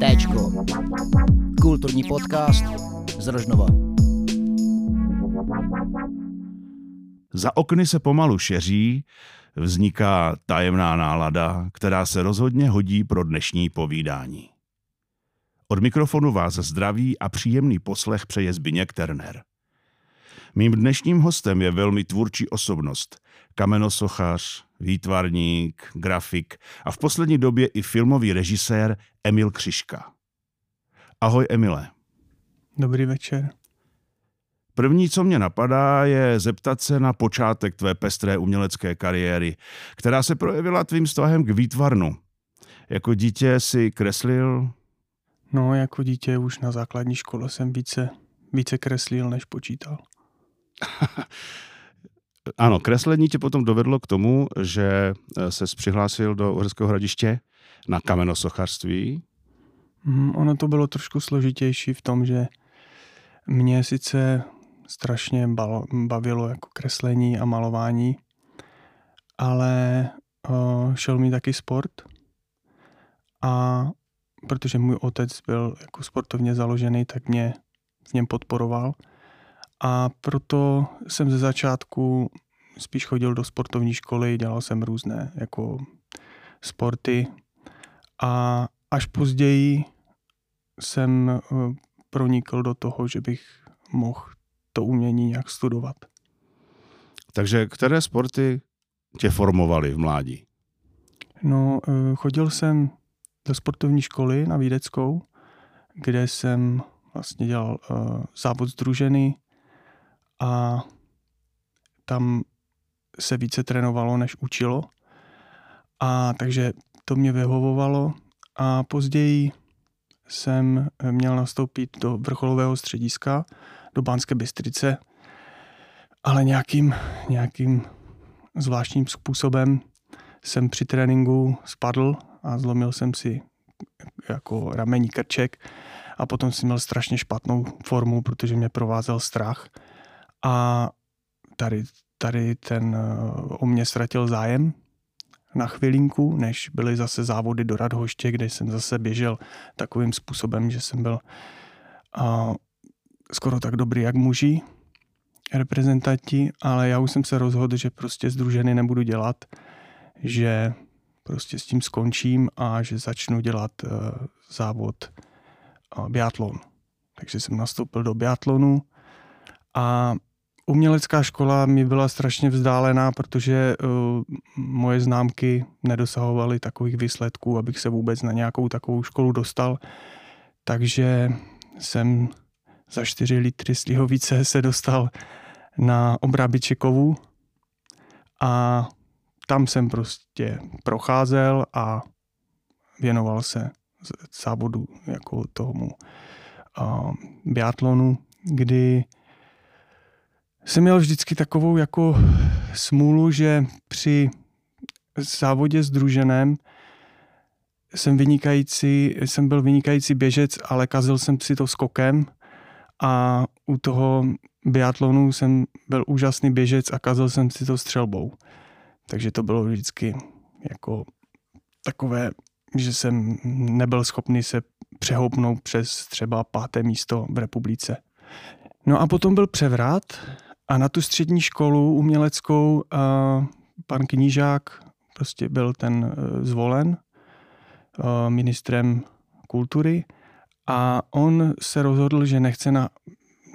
Téčko. Kulturní podcast z Rožnova. Za okny se pomalu šeří, vzniká tajemná nálada, která se rozhodně hodí pro dnešní povídání. Od mikrofonu vás zdraví a příjemný poslech přeje Zbyněk Terner. Mým dnešním hostem je velmi tvůrčí osobnost, kamenosochař, výtvarník, grafik a v poslední době i filmový režisér Emil Křiška. Ahoj Emile. Dobrý večer. První, co mě napadá, je zeptat se na počátek tvé pestré umělecké kariéry, která se projevila tvým vztahem k výtvarnu. Jako dítě si kreslil? No, jako dítě už na základní škole jsem více, více kreslil, než počítal. ano, kreslení tě potom dovedlo k tomu, že se přihlásil do Uherského hradiště na kamenosochařství. Mm, ono to bylo trošku složitější v tom, že mě sice strašně bavilo jako kreslení a malování, ale uh, šel mi taky sport a protože můj otec byl jako sportovně založený, tak mě v něm podporoval a proto jsem ze začátku spíš chodil do sportovní školy, dělal jsem různé jako sporty a až později jsem pronikl do toho, že bych mohl to umění nějak studovat. Takže které sporty tě formovaly v mládí? No, eh, chodil jsem do sportovní školy na Vídeckou, kde jsem vlastně dělal uh, závod združený a tam se více trénovalo, než učilo. A takže to mě vyhovovalo a později jsem měl nastoupit do vrcholového střediska, do Bánské Bystrice, ale nějakým, nějakým zvláštním způsobem jsem při tréninku spadl a zlomil jsem si jako ramení krček a potom jsem měl strašně špatnou formu, protože mě provázel strach a tady, tady ten o mě ztratil zájem na chvilinku, než byly zase závody do Radhoště, kde jsem zase běžel takovým způsobem, že jsem byl a, skoro tak dobrý, jak muži reprezentanti, ale já už jsem se rozhodl, že prostě združený nebudu dělat, že prostě s tím skončím a že začnu dělat uh, závod uh, biatlon. Takže jsem nastoupil do biatlonu a umělecká škola mi byla strašně vzdálená, protože uh, moje známky nedosahovaly takových výsledků, abych se vůbec na nějakou takovou školu dostal. Takže jsem za 4 litry slihovice se dostal na obrábičekovu a tam jsem prostě procházel a věnoval se závodu jako tomu uh, biatlonu, kdy jsem měl vždycky takovou jako smůlu, že při závodě s druženem jsem vynikající, jsem byl vynikající běžec, ale kazil jsem si to skokem a u toho biatlonu jsem byl úžasný běžec a kazil jsem si to střelbou. Takže to bylo vždycky jako takové, že jsem nebyl schopný se přehoupnout přes třeba páté místo v republice. No a potom byl převrat a na tu střední školu uměleckou pan Knížák prostě byl ten uh, zvolen uh, ministrem kultury a on se rozhodl, že nechce na,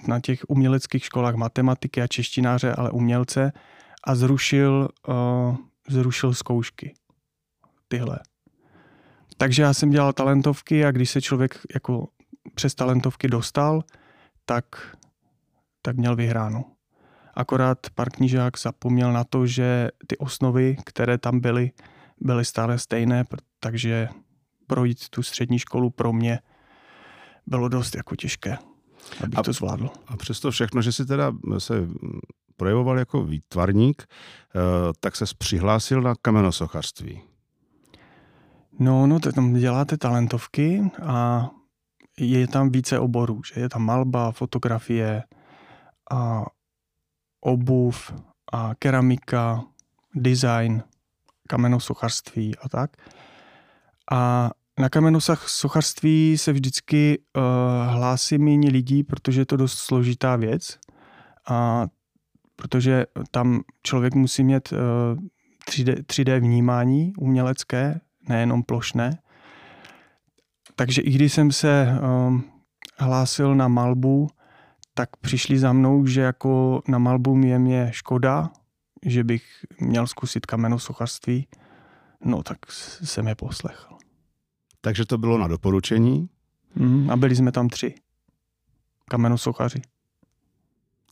na těch uměleckých školách matematiky a češtináře, ale umělce a zrušil, uh, zrušil zkoušky. Tyhle. Takže já jsem dělal talentovky a když se člověk jako přes talentovky dostal, tak, tak měl vyhráno. Akorát Parknížák zapomněl na to, že ty osnovy, které tam byly, byly stále stejné, takže projít tu střední školu pro mě bylo dost jako těžké, abych a, to zvládl. A přesto všechno, že si teda se projevoval jako výtvarník, eh, tak se přihlásil na kamenosochařství. No, no, tam děláte talentovky a je tam více oborů, že je tam malba, fotografie a obuv a keramika, design kamenosochařství a tak. A na kamenosochařství se vždycky uh, hlásí méně lidí, protože je to dost složitá věc. A protože tam člověk musí mít uh, 3D, 3D vnímání umělecké, nejenom plošné. Takže i když jsem se um, hlásil na malbu, tak přišli za mnou, že jako na malbu je mě škoda, že bych měl zkusit kamenosochařství. No tak jsem je poslechl. Takže to bylo na doporučení? Mm, a byli jsme tam tři kamenosochaři.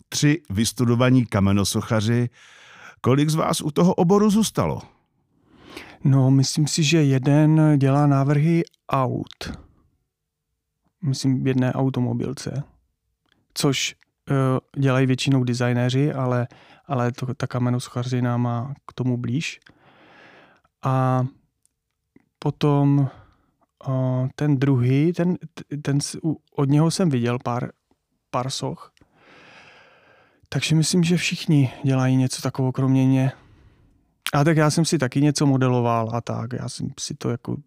Tři vystudovaní kamenosochaři. Kolik z vás u toho oboru zůstalo? No, myslím si, že jeden dělá návrhy aut. Myslím v jedné automobilce. Což uh, dělají většinou designéři, ale, ale to, ta kamenosochařina má k tomu blíž. A potom uh, ten druhý, ten, ten, od něho jsem viděl pár, pár soch. Takže myslím, že všichni dělají něco takového kromě mě. A tak já jsem si taky něco modeloval a tak. Já jsem si to jako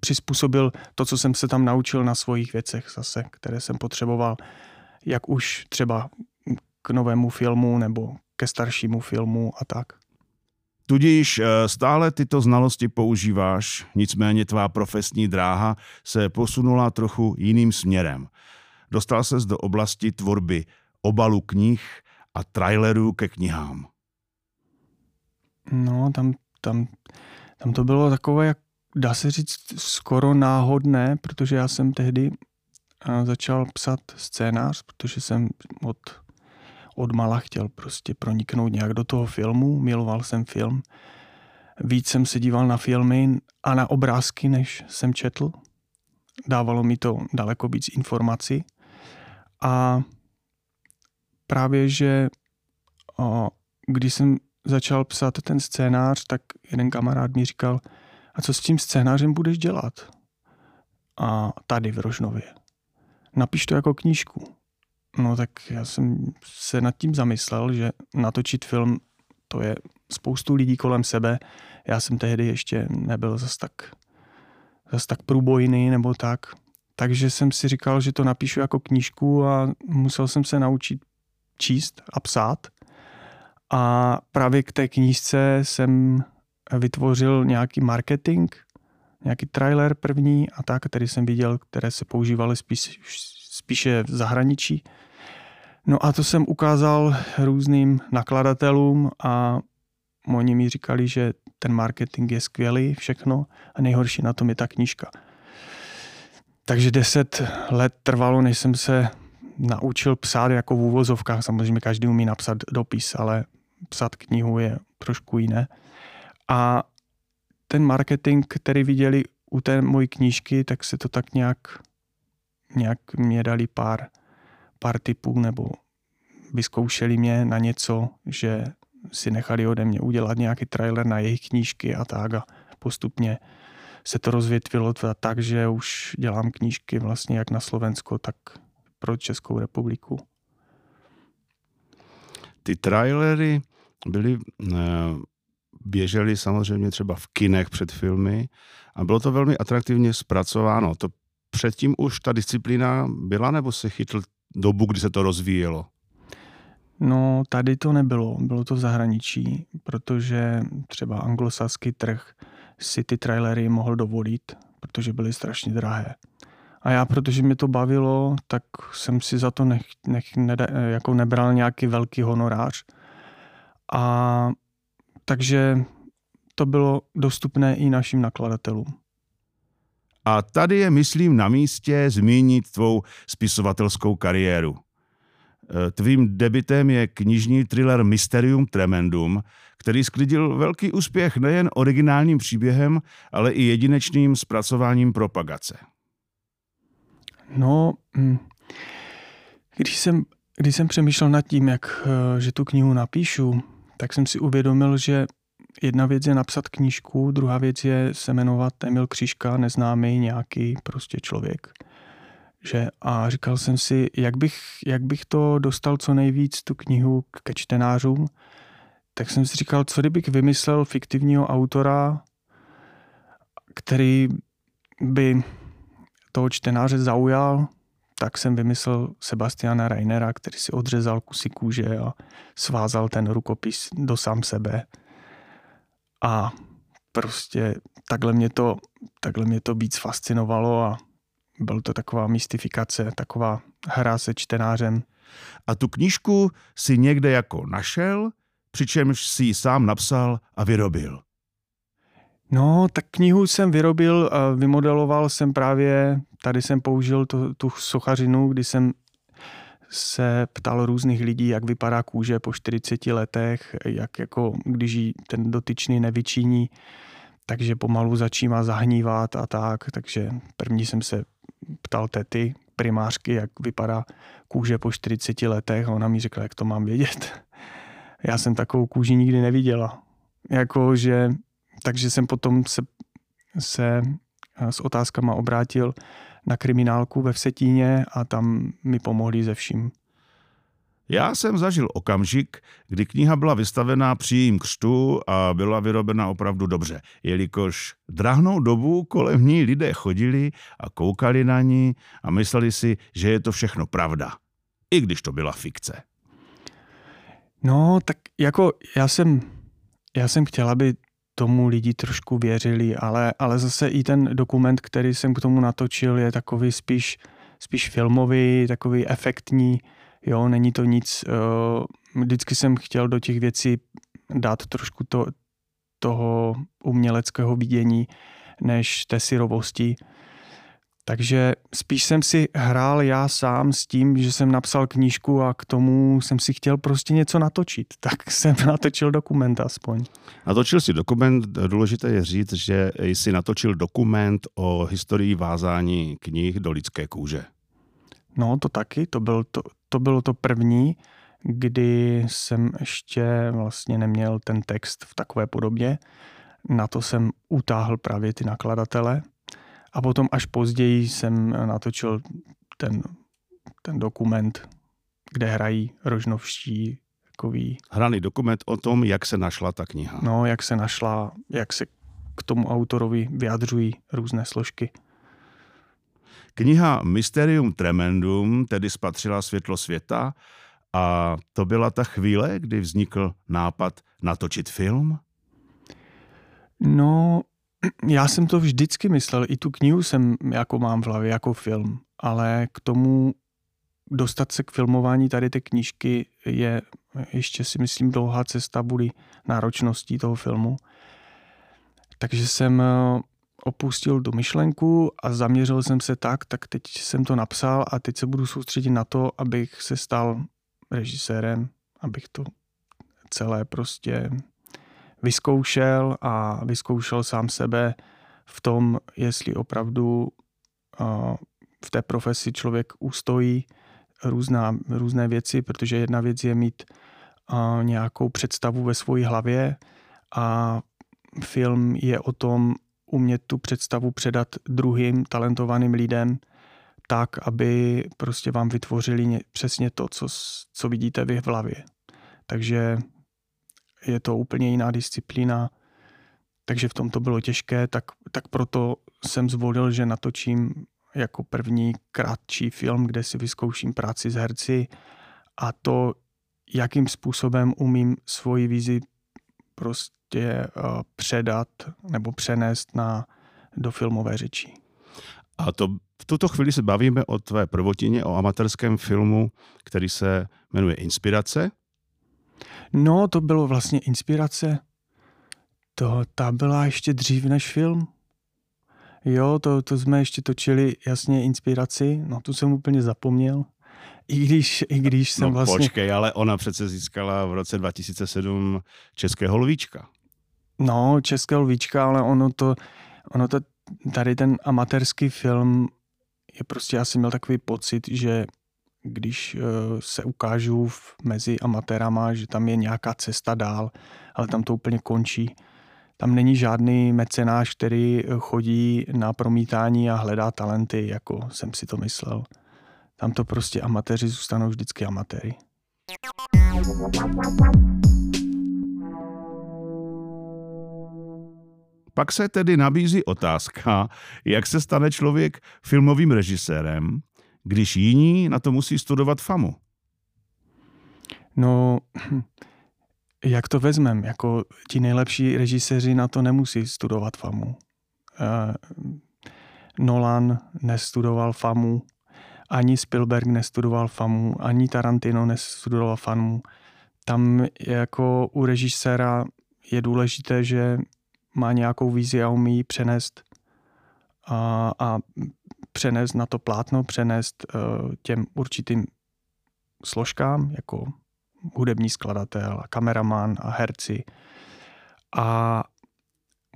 přizpůsobil to, co jsem se tam naučil na svých věcech zase, které jsem potřeboval, jak už třeba k novému filmu nebo ke staršímu filmu a tak. Tudíž eh, stále tyto znalosti používáš, nicméně tvá profesní dráha se posunula trochu jiným směrem. Dostal ses do oblasti tvorby obalu knih a trailerů ke knihám. No, tam, tam, tam to bylo takové, jak dá se říct, skoro náhodné, protože já jsem tehdy eh, začal psat scénář, protože jsem od, od mala chtěl prostě proniknout nějak do toho filmu, miloval jsem film. Víc jsem se díval na filmy a na obrázky, než jsem četl. Dávalo mi to daleko víc informací. A právě, že o, když jsem začal psát ten scénář, tak jeden kamarád mi říkal, a co s tím scénářem budeš dělat? A tady v Rožnově. Napiš to jako knížku. No tak já jsem se nad tím zamyslel, že natočit film, to je spoustu lidí kolem sebe. Já jsem tehdy ještě nebyl zas tak, zas tak průbojný nebo tak. Takže jsem si říkal, že to napíšu jako knížku a musel jsem se naučit číst a psát. A právě k té knížce jsem vytvořil nějaký marketing, nějaký trailer první a tak, který jsem viděl, které se používaly spíš, spíše v zahraničí. No a to jsem ukázal různým nakladatelům a oni mi říkali, že ten marketing je skvělý, všechno a nejhorší na tom je ta knížka. Takže deset let trvalo, než jsem se naučil psát jako v úvozovkách. Samozřejmě každý umí napsat dopis, ale psat knihu je trošku jiné. A ten marketing, který viděli u té mojí knížky, tak se to tak nějak, nějak mě dali pár, pár typů nebo vyzkoušeli mě na něco, že si nechali ode mě udělat nějaký trailer na jejich knížky a tak a postupně se to rozvětvilo tak, že už dělám knížky vlastně jak na Slovensko, tak pro Českou republiku. Ty trailery byly eh, běžely samozřejmě třeba v kinech před filmy a bylo to velmi atraktivně zpracováno. To předtím už ta disciplína byla nebo se chytl dobu, kdy se to rozvíjelo? No, tady to nebylo, bylo to v zahraničí, protože třeba anglosaský trh si ty trailery mohl dovolit, protože byly strašně drahé. A já, protože mě to bavilo, tak jsem si za to nech, nech, ne, jako nebral nějaký velký honorář. A takže to bylo dostupné i našim nakladatelům. A tady je, myslím, na místě zmínit tvou spisovatelskou kariéru. E, tvým debitem je knižní thriller Mysterium Tremendum, který sklidil velký úspěch nejen originálním příběhem, ale i jedinečným zpracováním propagace. No, hm, když jsem, když jsem přemýšlel nad tím, jak, e, že tu knihu napíšu, tak jsem si uvědomil, že jedna věc je napsat knížku, druhá věc je se jmenovat Emil Křížka, neznámý nějaký prostě člověk. Že, a říkal jsem si, jak bych, jak bych to dostal co nejvíc, tu knihu ke čtenářům, tak jsem si říkal, co kdybych vymyslel fiktivního autora, který by toho čtenáře zaujal, tak jsem vymyslel Sebastiana Reinera, který si odřezal kusy kůže a svázal ten rukopis do sám sebe. A prostě takhle mě to, takhle mě to víc fascinovalo a byl to taková mystifikace, taková hra se čtenářem. A tu knížku si někde jako našel, přičemž si ji sám napsal a vyrobil. No, tak knihu jsem vyrobil, vymodeloval jsem právě, tady jsem použil tu, tu sochařinu, kdy jsem se ptal různých lidí, jak vypadá kůže po 40 letech, jak jako, když ji ten dotyčný nevyčiní, takže pomalu začíná zahnívat a tak, takže první jsem se ptal tety, primářky, jak vypadá kůže po 40 letech a ona mi řekla, jak to mám vědět. Já jsem takovou kůži nikdy neviděla. Jako, že, takže jsem potom se, se eh, s otázkama obrátil na kriminálku ve Vsetíně a tam mi pomohli ze vším. Já jsem zažil okamžik, kdy kniha byla vystavená při jejím křtu a byla vyrobena opravdu dobře, jelikož drahnou dobu kolem ní lidé chodili a koukali na ní a mysleli si, že je to všechno pravda, i když to byla fikce. No, tak jako já jsem, já jsem chtěla, aby tomu lidi trošku věřili, ale, ale zase i ten dokument, který jsem k tomu natočil, je takový spíš, spíš filmový, takový efektní, Jo, není to nic, uh, vždycky jsem chtěl do těch věcí dát trošku to, toho uměleckého vidění, než té syrovosti. Takže spíš jsem si hrál já sám s tím, že jsem napsal knížku a k tomu jsem si chtěl prostě něco natočit. Tak jsem natočil dokument aspoň. Natočil si dokument, důležité je říct, že jsi natočil dokument o historii vázání knih do lidské kůže. No, to taky, to, byl to, to bylo to první, kdy jsem ještě vlastně neměl ten text v takové podobě. Na to jsem utáhl právě ty nakladatele a potom až později jsem natočil ten, ten dokument, kde hrají rožnovští takový... Hraný dokument o tom, jak se našla ta kniha. No, jak se našla, jak se k tomu autorovi vyjadřují různé složky. Kniha Mysterium Tremendum tedy spatřila světlo světa a to byla ta chvíle, kdy vznikl nápad natočit film? No, já jsem to vždycky myslel, i tu knihu jsem jako mám v hlavě jako film, ale k tomu dostat se k filmování tady té knížky je ještě si myslím dlouhá cesta bude náročností toho filmu. Takže jsem opustil tu myšlenku a zaměřil jsem se tak, tak teď jsem to napsal a teď se budu soustředit na to, abych se stal režisérem, abych to celé prostě vyzkoušel a vyzkoušel sám sebe v tom, jestli opravdu v té profesi člověk ustojí různá, různé věci, protože jedna věc je mít nějakou představu ve své hlavě a film je o tom umět tu představu předat druhým talentovaným lidem tak, aby prostě vám vytvořili přesně to, co, co vidíte vy v hlavě. Takže je to úplně jiná disciplína, takže v tom to bylo těžké, tak, tak proto jsem zvolil, že natočím jako první krátší film, kde si vyzkouším práci s herci a to, jakým způsobem umím svoji vizi prostě uh, předat nebo přenést na, do filmové řeči. A to v tuto chvíli se bavíme o tvé prvotině, o amatérském filmu, který se jmenuje Inspirace. No, to bylo vlastně Inspirace. To, ta byla ještě dřív než film. Jo, to, to jsme ještě točili jasně Inspiraci, no tu jsem úplně zapomněl. I když, i když jsem no, vlastně... počkej, ale ona přece získala v roce 2007 Českého lvíčka. No, Českého lvíčka, ale ono to, ono to, tady ten amatérský film je prostě, já jsem měl takový pocit, že když eh, se ukážu mezi amatérama, že tam je nějaká cesta dál, ale tam to úplně končí. Tam není žádný mecenáš, který eh, chodí na promítání a hledá talenty, jako jsem si to myslel. Tam to prostě amatéři zůstanou vždycky amatéry. Pak se tedy nabízí otázka, jak se stane člověk filmovým režisérem když jiní na to musí studovat FAMu. No, jak to vezmem? Jako ti nejlepší režiséři na to nemusí studovat FAMu. Uh, Nolan nestudoval FAMu, ani Spielberg nestudoval FAMu, ani Tarantino nestudoval FAMu. Tam jako u režiséra je důležité, že má nějakou vizi a umí přenést a, a přenést na to plátno, přenést uh, těm určitým složkám, jako hudební skladatel, kameraman a herci. A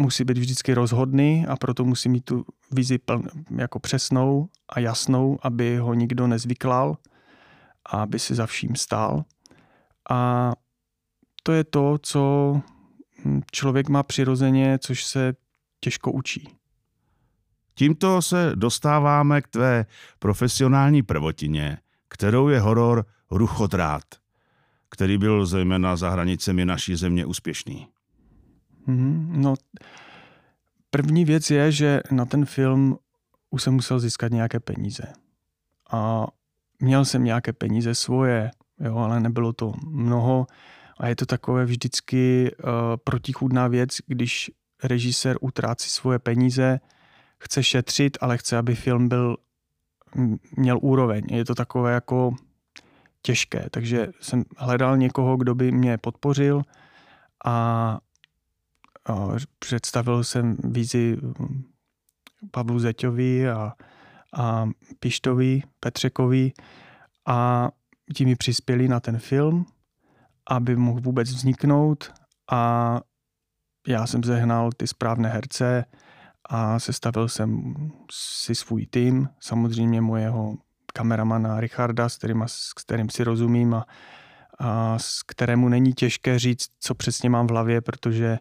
musí být vždycky rozhodný a proto musí mít tu vizi pln, jako přesnou a jasnou, aby ho nikdo nezvyklal a aby si za vším stál. A to je to, co člověk má přirozeně, což se těžko učí. Tímto se dostáváme k tvé profesionální prvotině, kterou je horor Ruchodrát, který byl zejména za hranicemi naší země úspěšný. Hmm, no, první věc je, že na ten film už jsem musel získat nějaké peníze. A měl jsem nějaké peníze svoje, jo, ale nebylo to mnoho. A je to takové vždycky uh, protichůdná věc, když režisér utrácí svoje peníze, chce šetřit, ale chce, aby film byl měl úroveň. Je to takové jako těžké, takže jsem hledal někoho, kdo by mě podpořil a, představil jsem vízi Pavlu Zeťovi a, a Pištovi, Petřekovi a ti mi přispěli na ten film, aby mohl vůbec vzniknout a já jsem zehnal ty správné herce a sestavil jsem si svůj tým, samozřejmě mojeho kameramana Richarda, s kterým, s kterým si rozumím a, a s kterému není těžké říct, co přesně mám v hlavě, protože,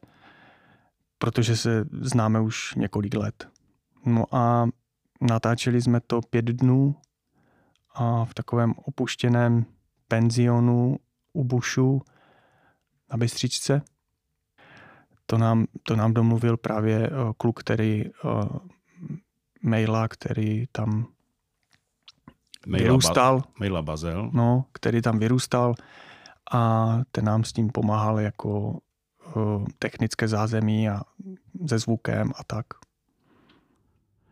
protože se známe už několik let. No a natáčeli jsme to pět dnů a v takovém opuštěném penzionu u Bušu na Bystřičce. To nám, to nám domluvil právě uh, kluk, který uh, maila, který tam Maila vyrůstal. Ba- Maila Bazel. No, který tam vyrůstal a ten nám s tím pomáhal jako uh, technické zázemí a se zvukem a tak.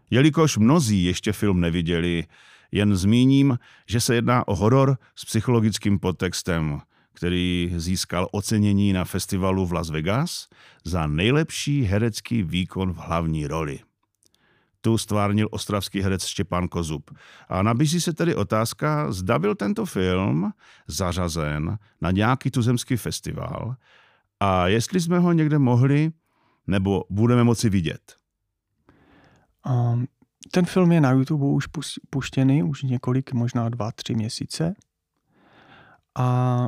Jelikož mnozí ještě film neviděli, jen zmíním, že se jedná o horor s psychologickým podtextem, který získal ocenění na festivalu v Las Vegas za nejlepší herecký výkon v hlavní roli. Tu stvárnil ostravský herec Štěpán Kozub. A nabízí se tedy otázka, zda byl tento film zařazen na nějaký tuzemský festival a jestli jsme ho někde mohli nebo budeme moci vidět. Um, ten film je na YouTube už puštěný, už několik, možná dva, tři měsíce. A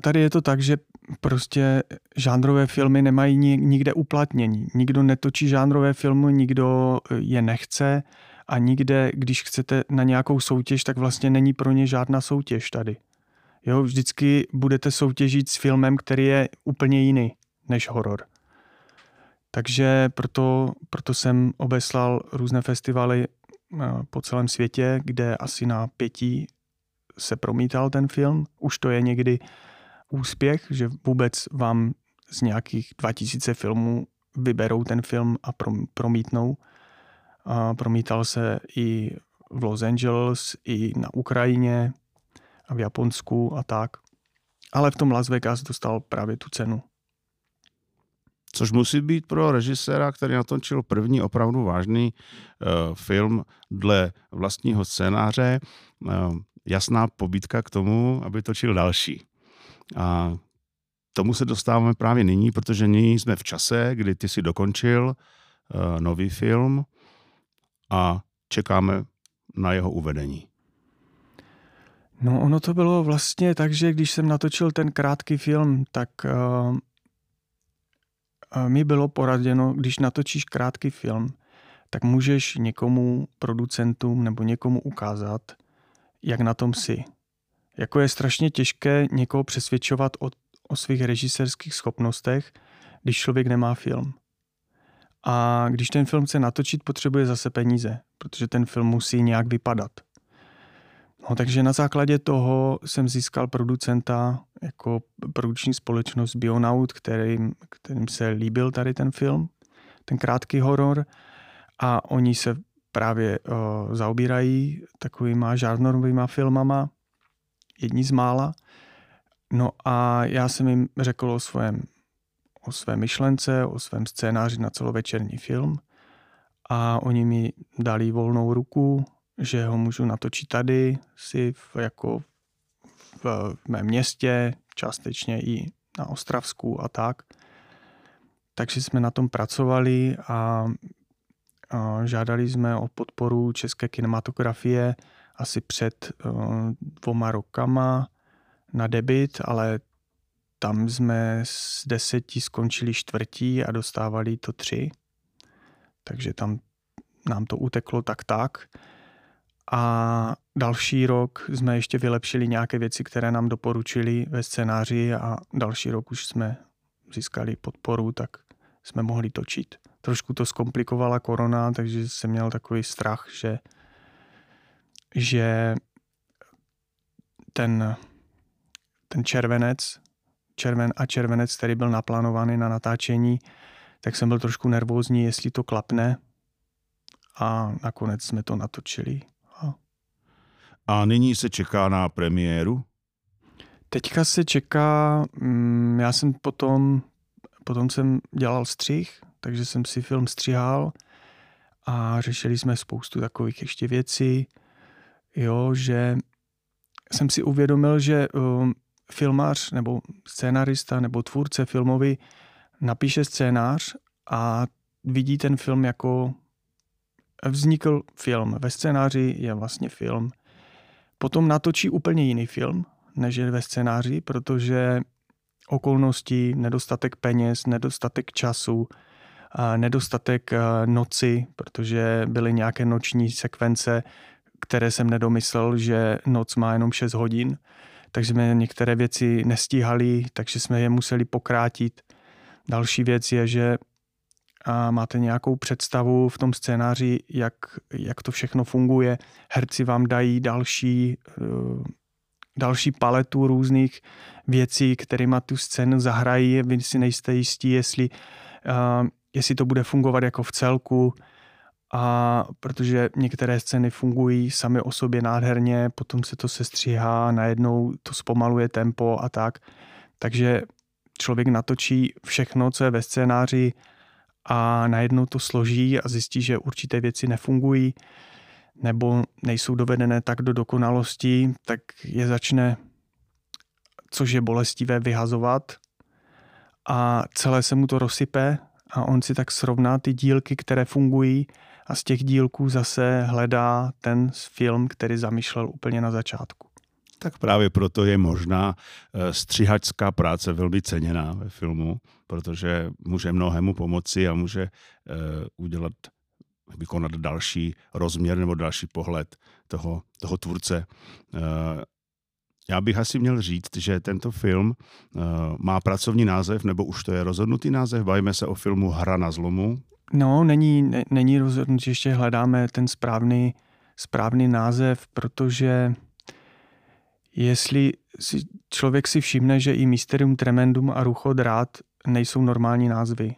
tady je to tak, že prostě žánrové filmy nemají nikde uplatnění. Nikdo netočí žánrové filmy, nikdo e, je nechce a nikde, když chcete na nějakou soutěž, tak vlastně není pro ně žádná soutěž tady. Jo, vždycky budete soutěžit s filmem, který je úplně jiný než horor. Takže proto, proto jsem obeslal různé festivaly eh, po celém světě, kde asi na pěti se promítal ten film. Už to je někdy úspěch, že vůbec vám z nějakých 2000 filmů vyberou ten film a promítnou. A promítal se i v Los Angeles, i na Ukrajině a v Japonsku a tak. Ale v tom Las Vegas dostal právě tu cenu. Což musí být pro režiséra, který natočil první opravdu vážný uh, film dle vlastního scénáře, uh, jasná pobídka k tomu, aby točil další. A tomu se dostáváme právě nyní, protože nyní jsme v čase, kdy ty si dokončil uh, nový film a čekáme na jeho uvedení. No ono to bylo vlastně tak, že když jsem natočil ten krátký film, tak uh, mi bylo poraděno, když natočíš krátký film, tak můžeš někomu, producentům nebo někomu ukázat, jak na tom si. Jako je strašně těžké někoho přesvědčovat o, o svých režisérských schopnostech, když člověk nemá film. A když ten film chce natočit, potřebuje zase peníze, protože ten film musí nějak vypadat. No, takže na základě toho jsem získal producenta jako produkční společnost Bionaut, kterým, kterým se líbil tady ten film, ten krátký horor. A oni se právě uh, zaobírají takovýma žárnorovýma filmama, jedni z mála. No a já jsem jim řekl o svém o své myšlence, o svém scénáři na celovečerní film a oni mi dali volnou ruku, že ho můžu natočit tady si v, jako v, v mém městě, částečně i na Ostravsku a tak. Takže jsme na tom pracovali a žádali jsme o podporu české kinematografie asi před uh, dvoma rokama na debit, ale tam jsme z deseti skončili čtvrtí a dostávali to tři. Takže tam nám to uteklo tak tak. A další rok jsme ještě vylepšili nějaké věci, které nám doporučili ve scénáři a další rok už jsme získali podporu, tak jsme mohli točit. Trošku to zkomplikovala korona, takže jsem měl takový strach, že, že ten, ten červenec červen a červenec, který byl naplánovaný na natáčení, tak jsem byl trošku nervózní, jestli to klapne. A nakonec jsme to natočili. A, a nyní se čeká na premiéru? Teďka se čeká, mm, já jsem potom, potom jsem dělal střih, takže jsem si film střihal a řešili jsme spoustu takových ještě věcí, jo, že jsem si uvědomil, že um, filmář nebo scénarista nebo tvůrce filmový napíše scénář a vidí ten film jako vznikl film. Ve scénáři je vlastně film. Potom natočí úplně jiný film, než je ve scénáři, protože okolnosti, nedostatek peněz, nedostatek času, nedostatek noci, protože byly nějaké noční sekvence, které jsem nedomyslel, že noc má jenom 6 hodin takže jsme některé věci nestíhali, takže jsme je museli pokrátit. Další věc je, že máte nějakou představu v tom scénáři, jak, jak to všechno funguje. Herci vám dají další, uh, další paletu různých věcí, kterými tu scénu zahrají. Vy si nejste jistí, jestli, jestli to bude fungovat jako v celku a protože některé scény fungují sami o sobě nádherně, potom se to sestříhá, najednou to zpomaluje tempo a tak. Takže člověk natočí všechno, co je ve scénáři a najednou to složí a zjistí, že určité věci nefungují nebo nejsou dovedené tak do dokonalosti, tak je začne, což je bolestivé, vyhazovat a celé se mu to rozsype a on si tak srovná ty dílky, které fungují a z těch dílků zase hledá ten film, který zamýšlel úplně na začátku. Tak právě proto je možná eh, střihačská práce velmi ceněná ve filmu, protože může mnohému pomoci a může eh, udělat, vykonat další rozměr nebo další pohled toho, toho tvůrce. Já bych asi měl říct, že tento film má pracovní název, nebo už to je rozhodnutý název. Bavíme se o filmu Hra na zlomu, No, není, ne, není rozhodnutí, ještě hledáme ten správný, správný název, protože jestli si člověk si všimne, že i Mysterium Tremendum a Rucho drát nejsou normální názvy.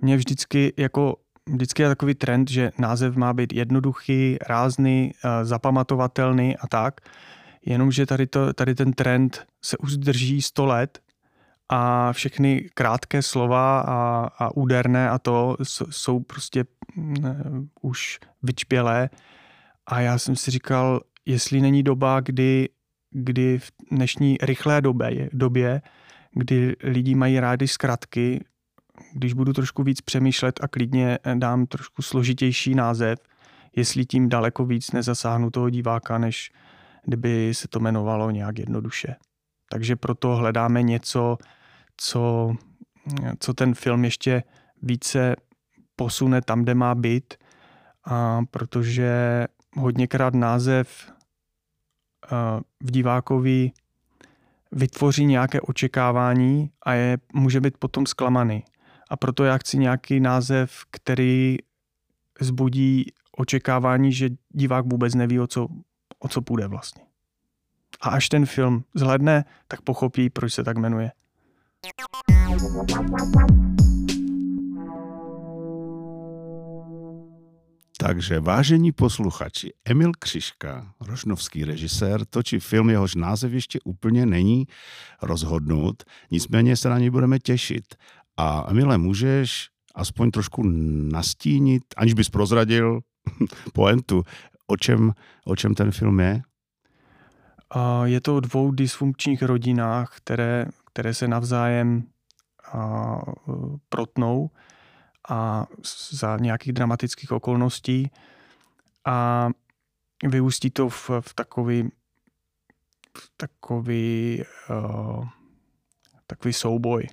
Mně vždycky jako vždycky je takový trend, že název má být jednoduchý, rázný, eh, zapamatovatelný a tak, jenomže tady, to, tady ten trend se už drží 100 let a všechny krátké slova a, a úderné a to jsou prostě ne, mm, už vyčpělé. A já jsem si říkal, jestli není doba, kdy, kdy v dnešní rychlé době, době, kdy lidi mají rádi zkratky, když budu trošku víc přemýšlet a klidně dám trošku složitější název, jestli tím daleko víc nezasáhnu toho diváka, než kdyby se to jmenovalo nějak jednoduše. Takže proto hledáme něco, co, co ten film ještě více posune tam, kde má být, a protože hodněkrát název v divákovi vytvoří nějaké očekávání a je, může být potom zklamaný. A proto já chci nějaký název, který zbudí očekávání, že divák vůbec neví, o co, o co půjde vlastně. A až ten film zhledne, tak pochopí, proč se tak jmenuje. Takže vážení posluchači, Emil Křiška, rožnovský režisér, točí film, jehož název ještě úplně není rozhodnut, nicméně se na něj budeme těšit. A Emile, můžeš aspoň trošku nastínit, aniž bys prozradil poentu, o čem, o čem ten film je? Je to o dvou dysfunkčních rodinách, které, které se navzájem protnou a za nějakých dramatických okolností a vyústí to v, v takový v takový, uh, takový souboj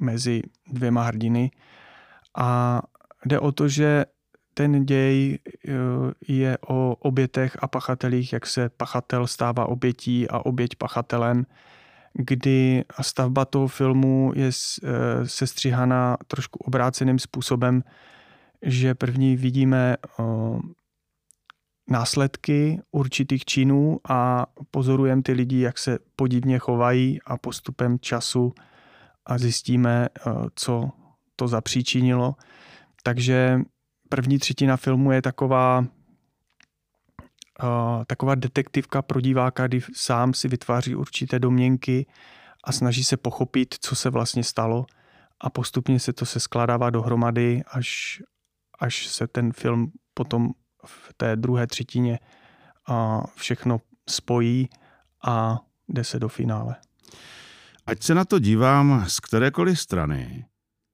mezi dvěma hrdiny a jde o to, že ten děj uh, je o obětech a pachatelích, jak se pachatel stává obětí a oběť pachatelem kdy stavba toho filmu je eh, sestříhána trošku obráceným způsobem, že první vidíme eh, následky určitých činů a pozorujeme ty lidi, jak se podivně chovají a postupem času a zjistíme, eh, co to zapříčinilo. Takže první třetina filmu je taková taková detektivka pro diváka, kdy sám si vytváří určité domněnky a snaží se pochopit, co se vlastně stalo a postupně se to se skládává dohromady, až, až se ten film potom v té druhé třetině a všechno spojí a jde se do finále. Ať se na to dívám z kterékoliv strany,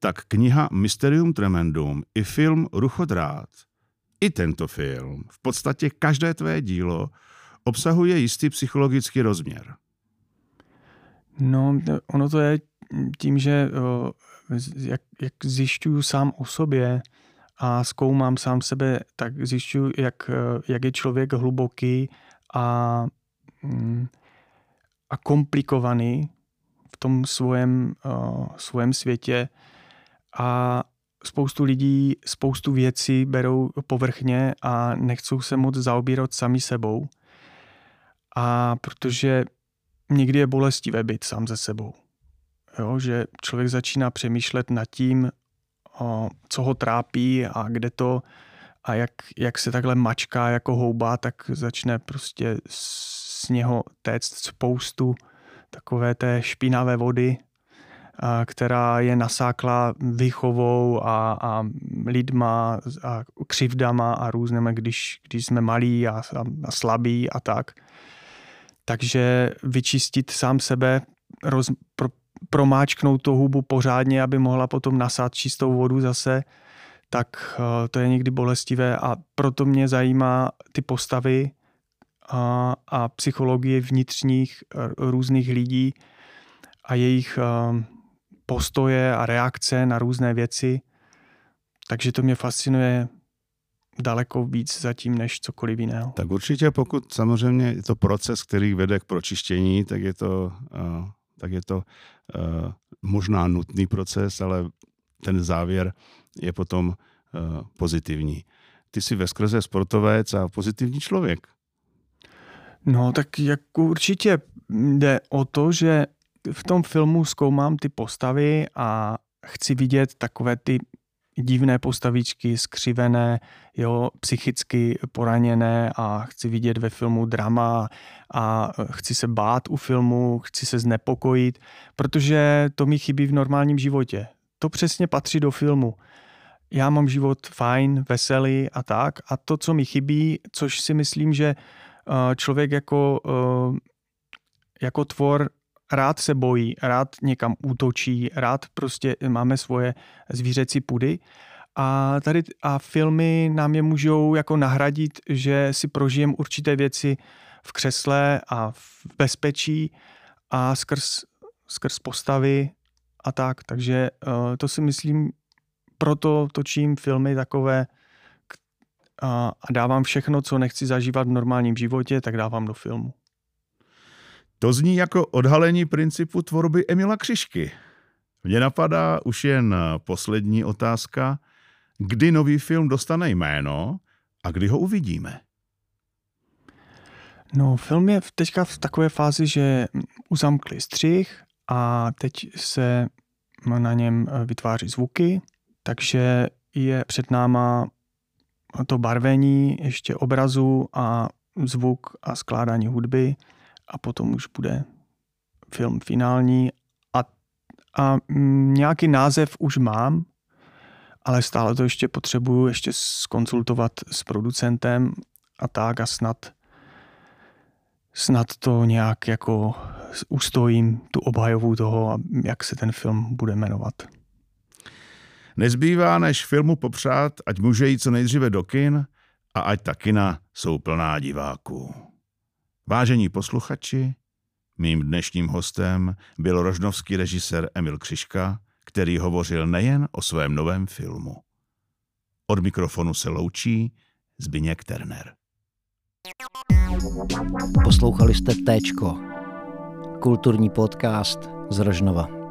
tak kniha Mysterium Tremendum i film Ruchodrát i tento film, v podstatě každé tvé dílo, obsahuje jistý psychologický rozměr. No, ono to je tím, že jak, jak zjišťuju sám o sobě a zkoumám sám sebe, tak zjišťuju, jak, jak je člověk hluboký a, mm, a komplikovaný v tom svém, svém světě a spoustu lidí spoustu věcí berou povrchně a nechcou se moc zaobírat sami sebou. A protože někdy je bolestivé být sám ze sebou. Jo, že člověk začíná přemýšlet nad tím, o, co ho trápí a kde to a jak, jak se takhle mačká jako houba, tak začne prostě z něho téct spoustu takové té špinavé vody která je nasákla výchovou a, a lidma a křivdama a různými, když, když jsme malí a, a, a slabí a tak. Takže vyčistit sám sebe, roz, pro, promáčknout tu hubu pořádně, aby mohla potom nasát čistou vodu zase, tak uh, to je někdy bolestivé a proto mě zajímá ty postavy a, a psychologie vnitřních různých lidí a jejich uh, postoje a reakce na různé věci. Takže to mě fascinuje daleko víc zatím než cokoliv jiného. Tak určitě, pokud samozřejmě je to proces, který vede k pročištění, tak je to, uh, tak je to uh, možná nutný proces, ale ten závěr je potom uh, pozitivní. Ty jsi ve skrze sportovec a pozitivní člověk. No tak jak určitě jde o to, že v tom filmu zkoumám ty postavy a chci vidět takové ty divné postavičky, skřivené, jo, psychicky poraněné a chci vidět ve filmu drama a chci se bát u filmu, chci se znepokojit, protože to mi chybí v normálním životě. To přesně patří do filmu. Já mám život fajn, veselý a tak a to, co mi chybí, což si myslím, že eh, člověk jako, eh, jako tvor rád se bojí, rád někam útočí, rád prostě máme svoje zvířecí pudy. A tady a filmy nám je můžou jako nahradit, že si prožijem určité věci v křesle a v bezpečí a skrz, skrz postavy a tak. Takže uh, to si myslím, proto točím filmy takové a dávám všechno, co nechci zažívat v normálním životě, tak dávám do filmu. To zní jako odhalení principu tvorby Emila Křišky. Mně napadá už jen poslední otázka. Kdy nový film dostane jméno a kdy ho uvidíme? No, film je teďka v takové fázi, že uzamkli střih a teď se na něm vytváří zvuky, takže je před náma to barvení ještě obrazu a zvuk a skládání hudby a potom už bude film finální a, a nějaký název už mám, ale stále to ještě potřebuju ještě skonsultovat s producentem a tak a snad snad to nějak jako ustojím tu obhajovu toho, jak se ten film bude jmenovat. Nezbývá než filmu popřát, ať může jít co nejdříve do kin a ať ta kina jsou plná diváků. Vážení posluchači, mým dnešním hostem byl rožnovský režisér Emil Křiška, který hovořil nejen o svém novém filmu. Od mikrofonu se loučí Zbyněk Terner. Poslouchali jste Téčko, kulturní podcast z Rožnova.